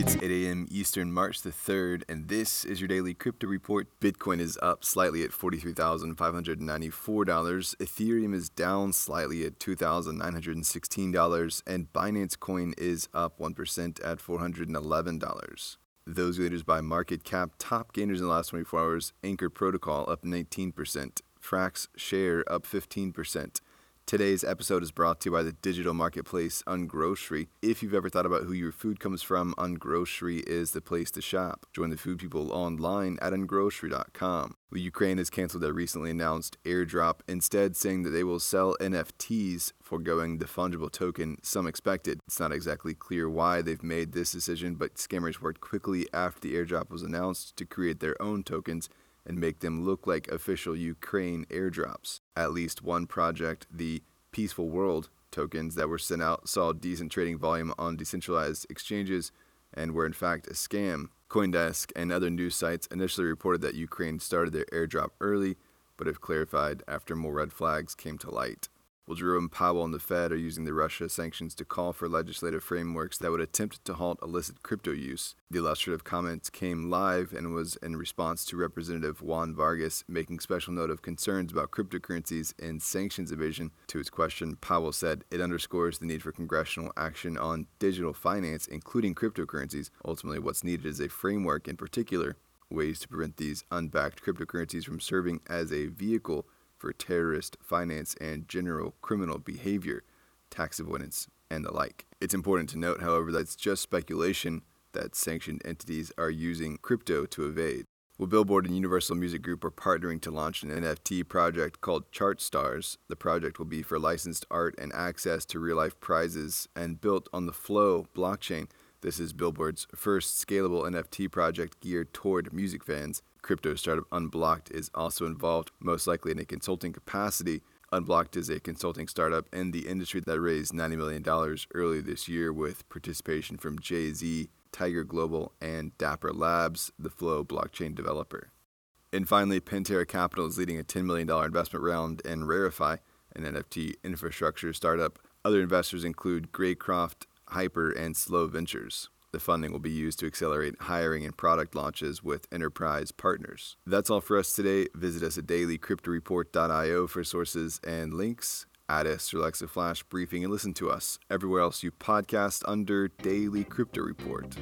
It's 8 a.m. Eastern, March the 3rd, and this is your daily crypto report. Bitcoin is up slightly at $43,594. Ethereum is down slightly at $2,916, and Binance Coin is up 1% at $411. Those leaders by market cap, top gainers in the last 24 hours Anchor Protocol up 19%, Frax Share up 15%. Today's episode is brought to you by the digital marketplace Ungrocery. If you've ever thought about who your food comes from, Ungrocery is the place to shop. Join the food people online at ungrocery.com. Ukraine has canceled their recently announced airdrop, instead saying that they will sell NFTs, foregoing the fungible token some expected. It's not exactly clear why they've made this decision, but scammers worked quickly after the airdrop was announced to create their own tokens and make them look like official Ukraine airdrops. At least one project, the Peaceful World tokens that were sent out, saw decent trading volume on decentralized exchanges and were in fact a scam. Coindesk and other news sites initially reported that Ukraine started their airdrop early, but have clarified after more red flags came to light. Well, Jerome Powell and the Fed are using the Russia sanctions to call for legislative frameworks that would attempt to halt illicit crypto use. The illustrative comments came live and was in response to Representative Juan Vargas making special note of concerns about cryptocurrencies and sanctions evasion. To his question, Powell said it underscores the need for congressional action on digital finance, including cryptocurrencies. Ultimately, what's needed is a framework, in particular, ways to prevent these unbacked cryptocurrencies from serving as a vehicle for terrorist finance and general criminal behavior, tax avoidance, and the like. It's important to note, however, that it's just speculation that sanctioned entities are using crypto to evade. Well, Billboard and Universal Music Group are partnering to launch an NFT project called Chart Stars. The project will be for licensed art and access to real life prizes and built on the Flow blockchain. This is Billboard's first scalable NFT project geared toward music fans. Crypto startup Unblocked is also involved, most likely in a consulting capacity. Unblocked is a consulting startup in the industry that raised $90 million earlier this year with participation from Jay Z, Tiger Global, and Dapper Labs, the Flow blockchain developer. And finally, Pantera Capital is leading a $10 million investment round in Rarify, an NFT infrastructure startup. Other investors include Greycroft, Hyper, and Slow Ventures. The funding will be used to accelerate hiring and product launches with enterprise partners. That's all for us today. Visit us at dailycryptoreport.io for sources and links. Add us Alexa Flash briefing and listen to us everywhere else you podcast under Daily Crypto Report.